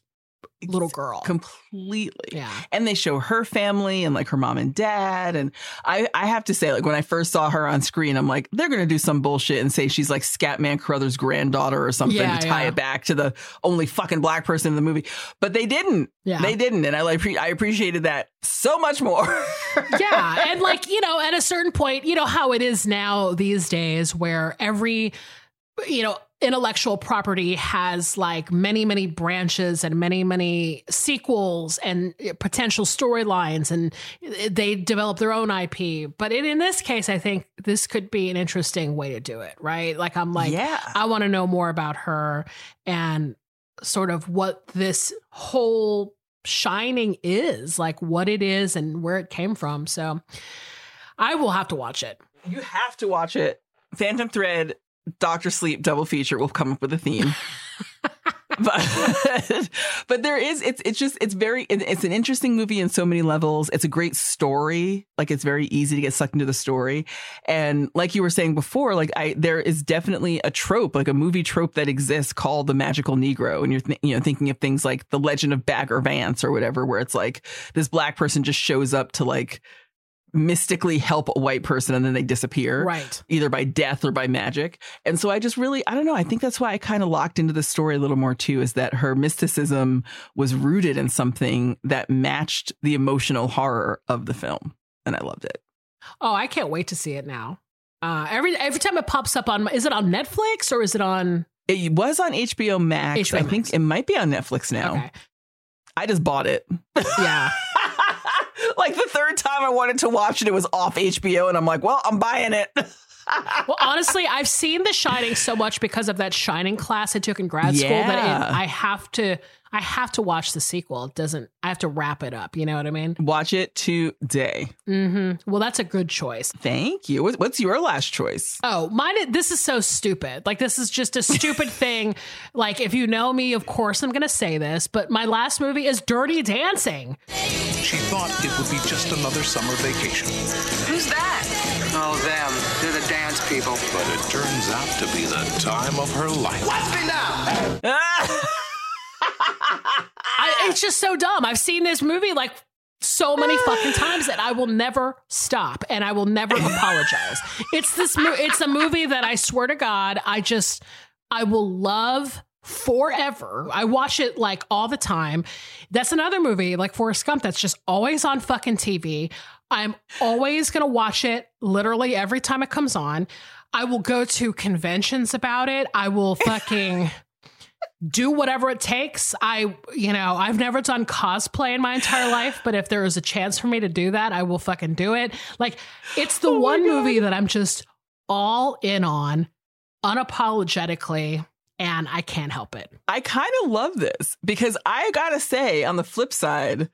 little girl. completely. Yeah. And they show her family and like her mom and dad. And I, I have to say, like when I first saw her on screen, I'm like, they're gonna do some bullshit and say she's like Scatman Crothers' granddaughter or something Yeah, to tie yeah. it back to the only fucking black person in the movie. But they didn't. Yeah. They didn't. And I like I appreciated that so much more. yeah. And like, you know, at a certain point, you know how it is now these days where every, you know, intellectual property has like many, many branches and many, many sequels and eh, potential storylines and eh, they develop their own IP. But in, in this case, I think this could be an interesting way to do it, right? Like, I'm like, Yeah. I want to know more about her and sort of what this whole shining is, like what it is and where it came from. So I will have to watch it. You have to watch it. Phantom Thread, Doctor Sleep double feature. We'll come up with a theme. but but there is it's it's just it's very it's an interesting movie in so many levels. It's a great story. Like it's very easy to get sucked into the story. And like you were saying before, like I there is definitely a trope, like a movie trope that exists called the magical negro and you're th- you know thinking of things like The Legend of Bagger Vance or whatever where it's like this black person just shows up to like mystically help a white person and then they disappear Right. either by death or by magic. And so I just really, I don't know. I think that's why I kind of locked into the story a little more too, is that her mysticism was rooted in something that matched the emotional horror of the film. And I loved it. Oh, I can't wait to see it now. Uh, every every time it pops up on, is it on Netflix or is it on? It was on HBO Max. HBO I think it might be on Netflix now. Okay. I just bought it. Yeah. like the third time I wanted to watch it, it was off HBO. And I'm like, well, I'm buying it. well, honestly, I've seen The Shining so much because of that Shining class I took in grad school that it, I have to I have to watch the sequel. It doesn't I have to wrap it up. You know what I mean? Watch it today. Mm-hmm. Well, that's a good choice. Thank you. What's your last choice? Oh, mine. This is so stupid. Like this is just a stupid thing. Like if you know me, of course I'm going to say this. But my last movie is Dirty Dancing. She thought it would be just another summer vacation. Who's that? Oh, them. They're the dance people. But it turns out to be the time of her life. Watch me now! I, it's just so dumb. I've seen this movie like so many fucking times that I will never stop and I will never apologize. It's this. Mo- it's a movie that I swear to God, I just I will love forever. I watch it like all the time. That's another movie like Forrest Gump that's just always on fucking TV. I'm always gonna watch it literally every time it comes on. I will go to conventions about it. I will fucking do whatever it takes. I, you know, I've never done cosplay in my entire life, but if there is a chance for me to do that, I will fucking do it. Like, it's the oh one movie that I'm just all in on unapologetically, and I can't help it. I kind of love this because I gotta say, on the flip side,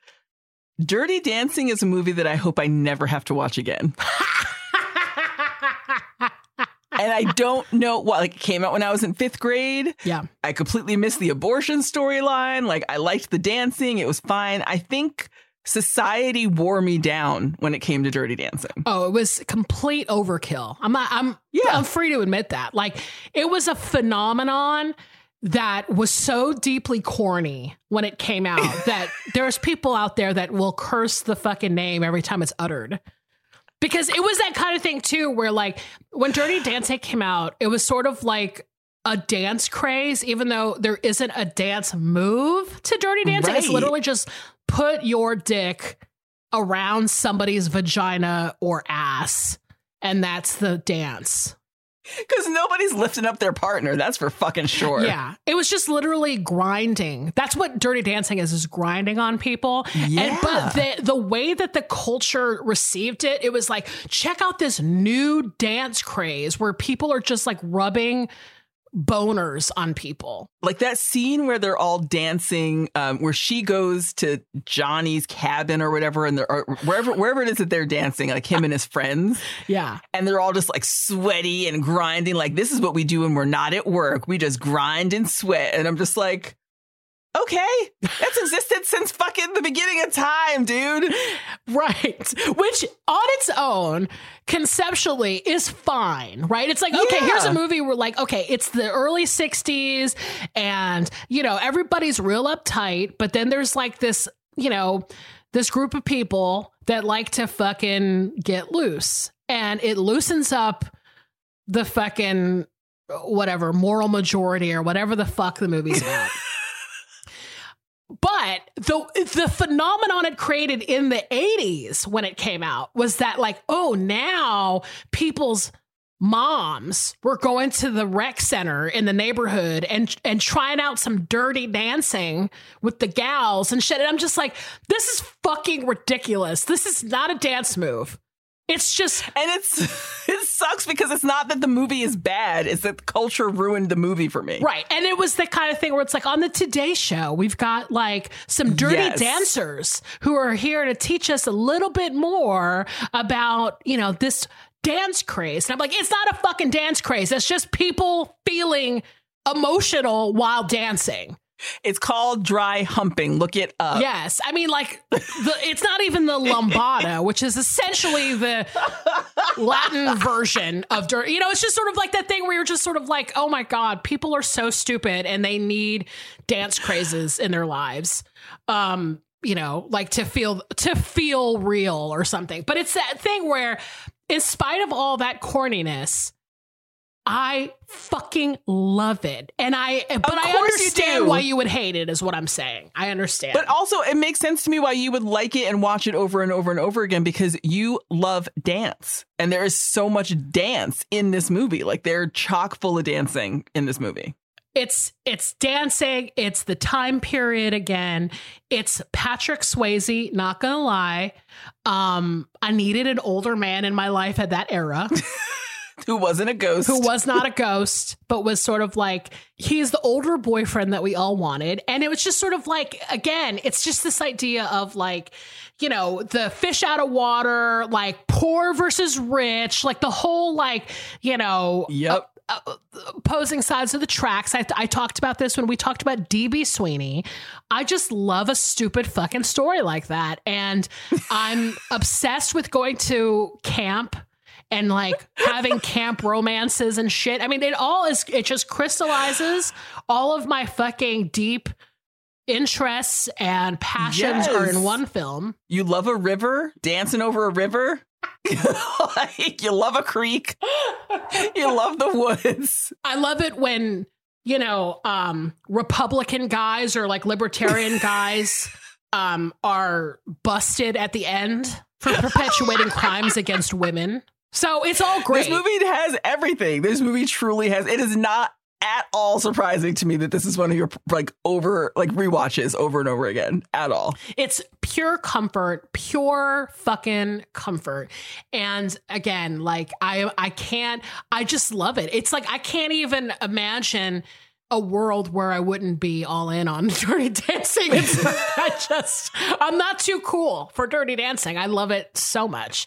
Dirty Dancing is a movie that I hope I never have to watch again. and I don't know what like it came out when I was in fifth grade. Yeah. I completely missed the abortion storyline. Like I liked the dancing, it was fine. I think society wore me down when it came to Dirty Dancing. Oh, it was complete overkill. I'm not, I'm Yeah. I'm free to admit that. Like it was a phenomenon that was so deeply corny when it came out that there's people out there that will curse the fucking name every time it's uttered. Because it was that kind of thing too, where like when Dirty Dancing came out, it was sort of like a dance craze, even though there isn't a dance move to Dirty Dancing. It's literally just put your dick around somebody's vagina or ass, and that's the dance. Because nobody's lifting up their partner. That's for fucking sure. Yeah. It was just literally grinding. That's what dirty dancing is, is grinding on people. Yeah. And but the the way that the culture received it, it was like, check out this new dance craze where people are just like rubbing boners on people. Like that scene where they're all dancing, um, where she goes to Johnny's cabin or whatever, and they're or wherever wherever it is that they're dancing, like him and his friends. Yeah. And they're all just like sweaty and grinding. Like, this is what we do when we're not at work. We just grind and sweat. And I'm just like, okay, that's existed since fucking the beginning of time, dude. Right. Which on its own, conceptually, is fine, right? It's like, okay, Yeah. here's a movie where, like, okay, it's the early 60s and, you know, everybody's real uptight, but then there's like this, you know, this group of people that like to fucking get loose and it loosens up the fucking whatever moral majority or whatever the fuck the movie's about. But the the phenomenon it created in the 80s when it came out was that like, oh, now people's moms were going to the rec center in the neighborhood and and trying out some dirty dancing with the gals and shit. And I'm just like, this is fucking ridiculous. This is not a dance move. It's just And it's it sucks because it's not that the movie is bad, it's that culture ruined the movie for me. Right. And it was the kind of thing where it's like on the Today Show, we've got like some dirty Yes. dancers who are here to teach us a little bit more about, you know, this dance craze. And I'm like, it's not a fucking dance craze. It's just people feeling emotional while dancing. It's called dry humping. Look it up. Yes. I mean, like, the, it's not even the lambada, which is essentially the Latin version of dirt. You know, it's just sort of like that thing where you're just sort of like, oh my God, people are so stupid and they need dance crazes in their lives. Um, you know, like to feel to feel real or something. But it's that thing where, in spite of all that corniness, I fucking love it. And I but I course you understand why you would hate it is what I'm saying. I understand. But also, it makes sense to me why you would like it and watch it over and over and over again because you love dance. And there is so much dance in this movie. Like, they're chock full of dancing in this movie. it's it's dancing, it's the time period again. It's Patrick Swayze, not gonna lie. Um, I needed an older man in my life at that era. Who wasn't a ghost. who was not a ghost, but was sort of like he's the older boyfriend that we all wanted. And it was just sort of like, again, it's just this idea of like, you know, the fish out of water, like poor versus rich, like the whole, like, you know, Yep. uh, opposing sides of the tracks. I, I talked about this when we talked about DB Sweeney. I just love a stupid fucking story like that. And I'm obsessed with going to camp and like having camp romances and shit. I mean, it all is, it just crystallizes all of my fucking deep interests and passions are in one film. You love a river, dancing over a river. like, you love a creek. You love the woods. I love it when, you know, um, Republican guys or like libertarian guys um, are busted at the end for perpetuating crimes against women. So it's all great. This movie has everything. This movie truly has. It is not at all surprising to me that this is one of your like over like rewatches over and over again at all. It's pure comfort, pure fucking comfort. And again, like I I can't I just love it. It's like I can't even imagine a world where I wouldn't be all in on dirty dancing. It's I just I'm not too cool for dirty dancing. I love it so much.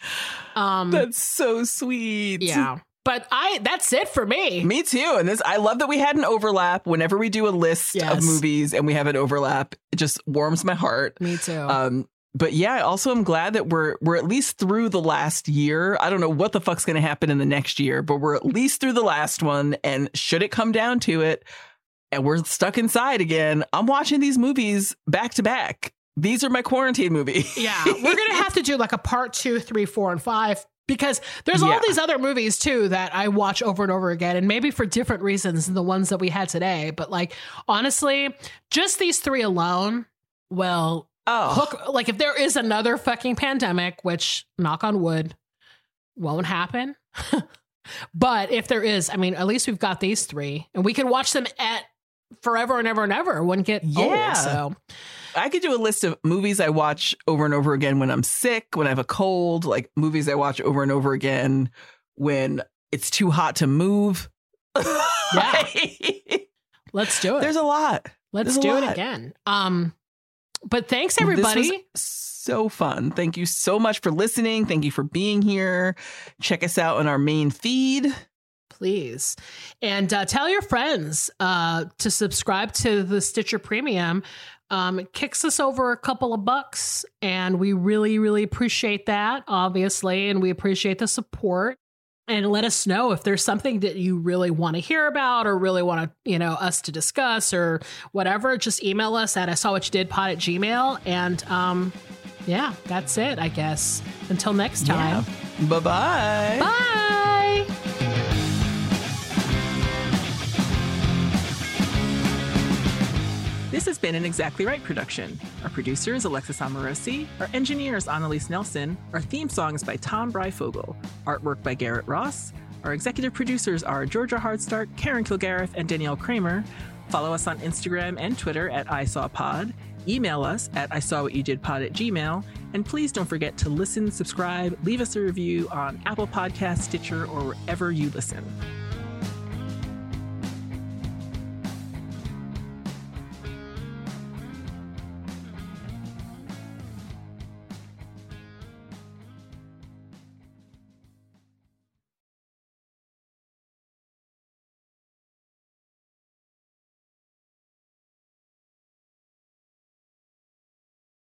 Um That's so sweet. yeah. But I that's it for me. Me too. And this I love that we had an overlap whenever we do a list Yes. of movies and we have an overlap. It just warms my heart. Me too. Um but yeah, I also am glad that we're we're at least through the last year. I don't know what the fuck's going to happen in the next year, but we're at least through the last one and should it come down to it and we're stuck inside again, I'm watching these movies back to back. These are my quarantine movies. Yeah, we're gonna have to do like a part two, three, four, and five because there's all Yeah. these other movies too that I watch over and over again, and maybe for different reasons than the ones that we had today. But like honestly, just these three alone will Oh. hook. Like if there is another fucking pandemic, which knock on wood, won't happen. but if there is, I mean, at least we've got these three, and we can watch them at forever and ever and ever. Wouldn't get Yeah. old. So I could do a list of movies I watch over and over again when I'm sick, when I have a cold, like movies I watch over and over again when it's too hot to move. Yeah. Let's do it. There's a lot. Let's There's do it again. Um, but thanks everybody. So fun. Thank you so much for listening. Thank you for being here. Check us out on our main feed. Please. And uh, tell your friends uh, to subscribe to the stitcher premium. Um, it kicks us over a couple of bucks and we really really appreciate that obviously and we appreciate the support. And let us know if there's something that you really want to hear about or really want to you know us to discuss or whatever. Just email us at i saw what you did pod at gmail and um yeah that's it i guess. Until next time. Yeah. Bye-bye. bye This has been an Exactly Right production. Our producer is Alexis Amorosi. Our engineer is Annalise Nelson. Our theme song is by Tom Breyfogle. Artwork by Garrett Ross. Our executive producers are Georgia Hardstark, Karen Kilgariff, and Danielle Kramer. Follow us on Instagram and Twitter at ISawPod. Email us at I saw what you did pod at gmail. And please don't forget to listen, subscribe, leave us a review on Apple Podcasts, Stitcher, or wherever you listen.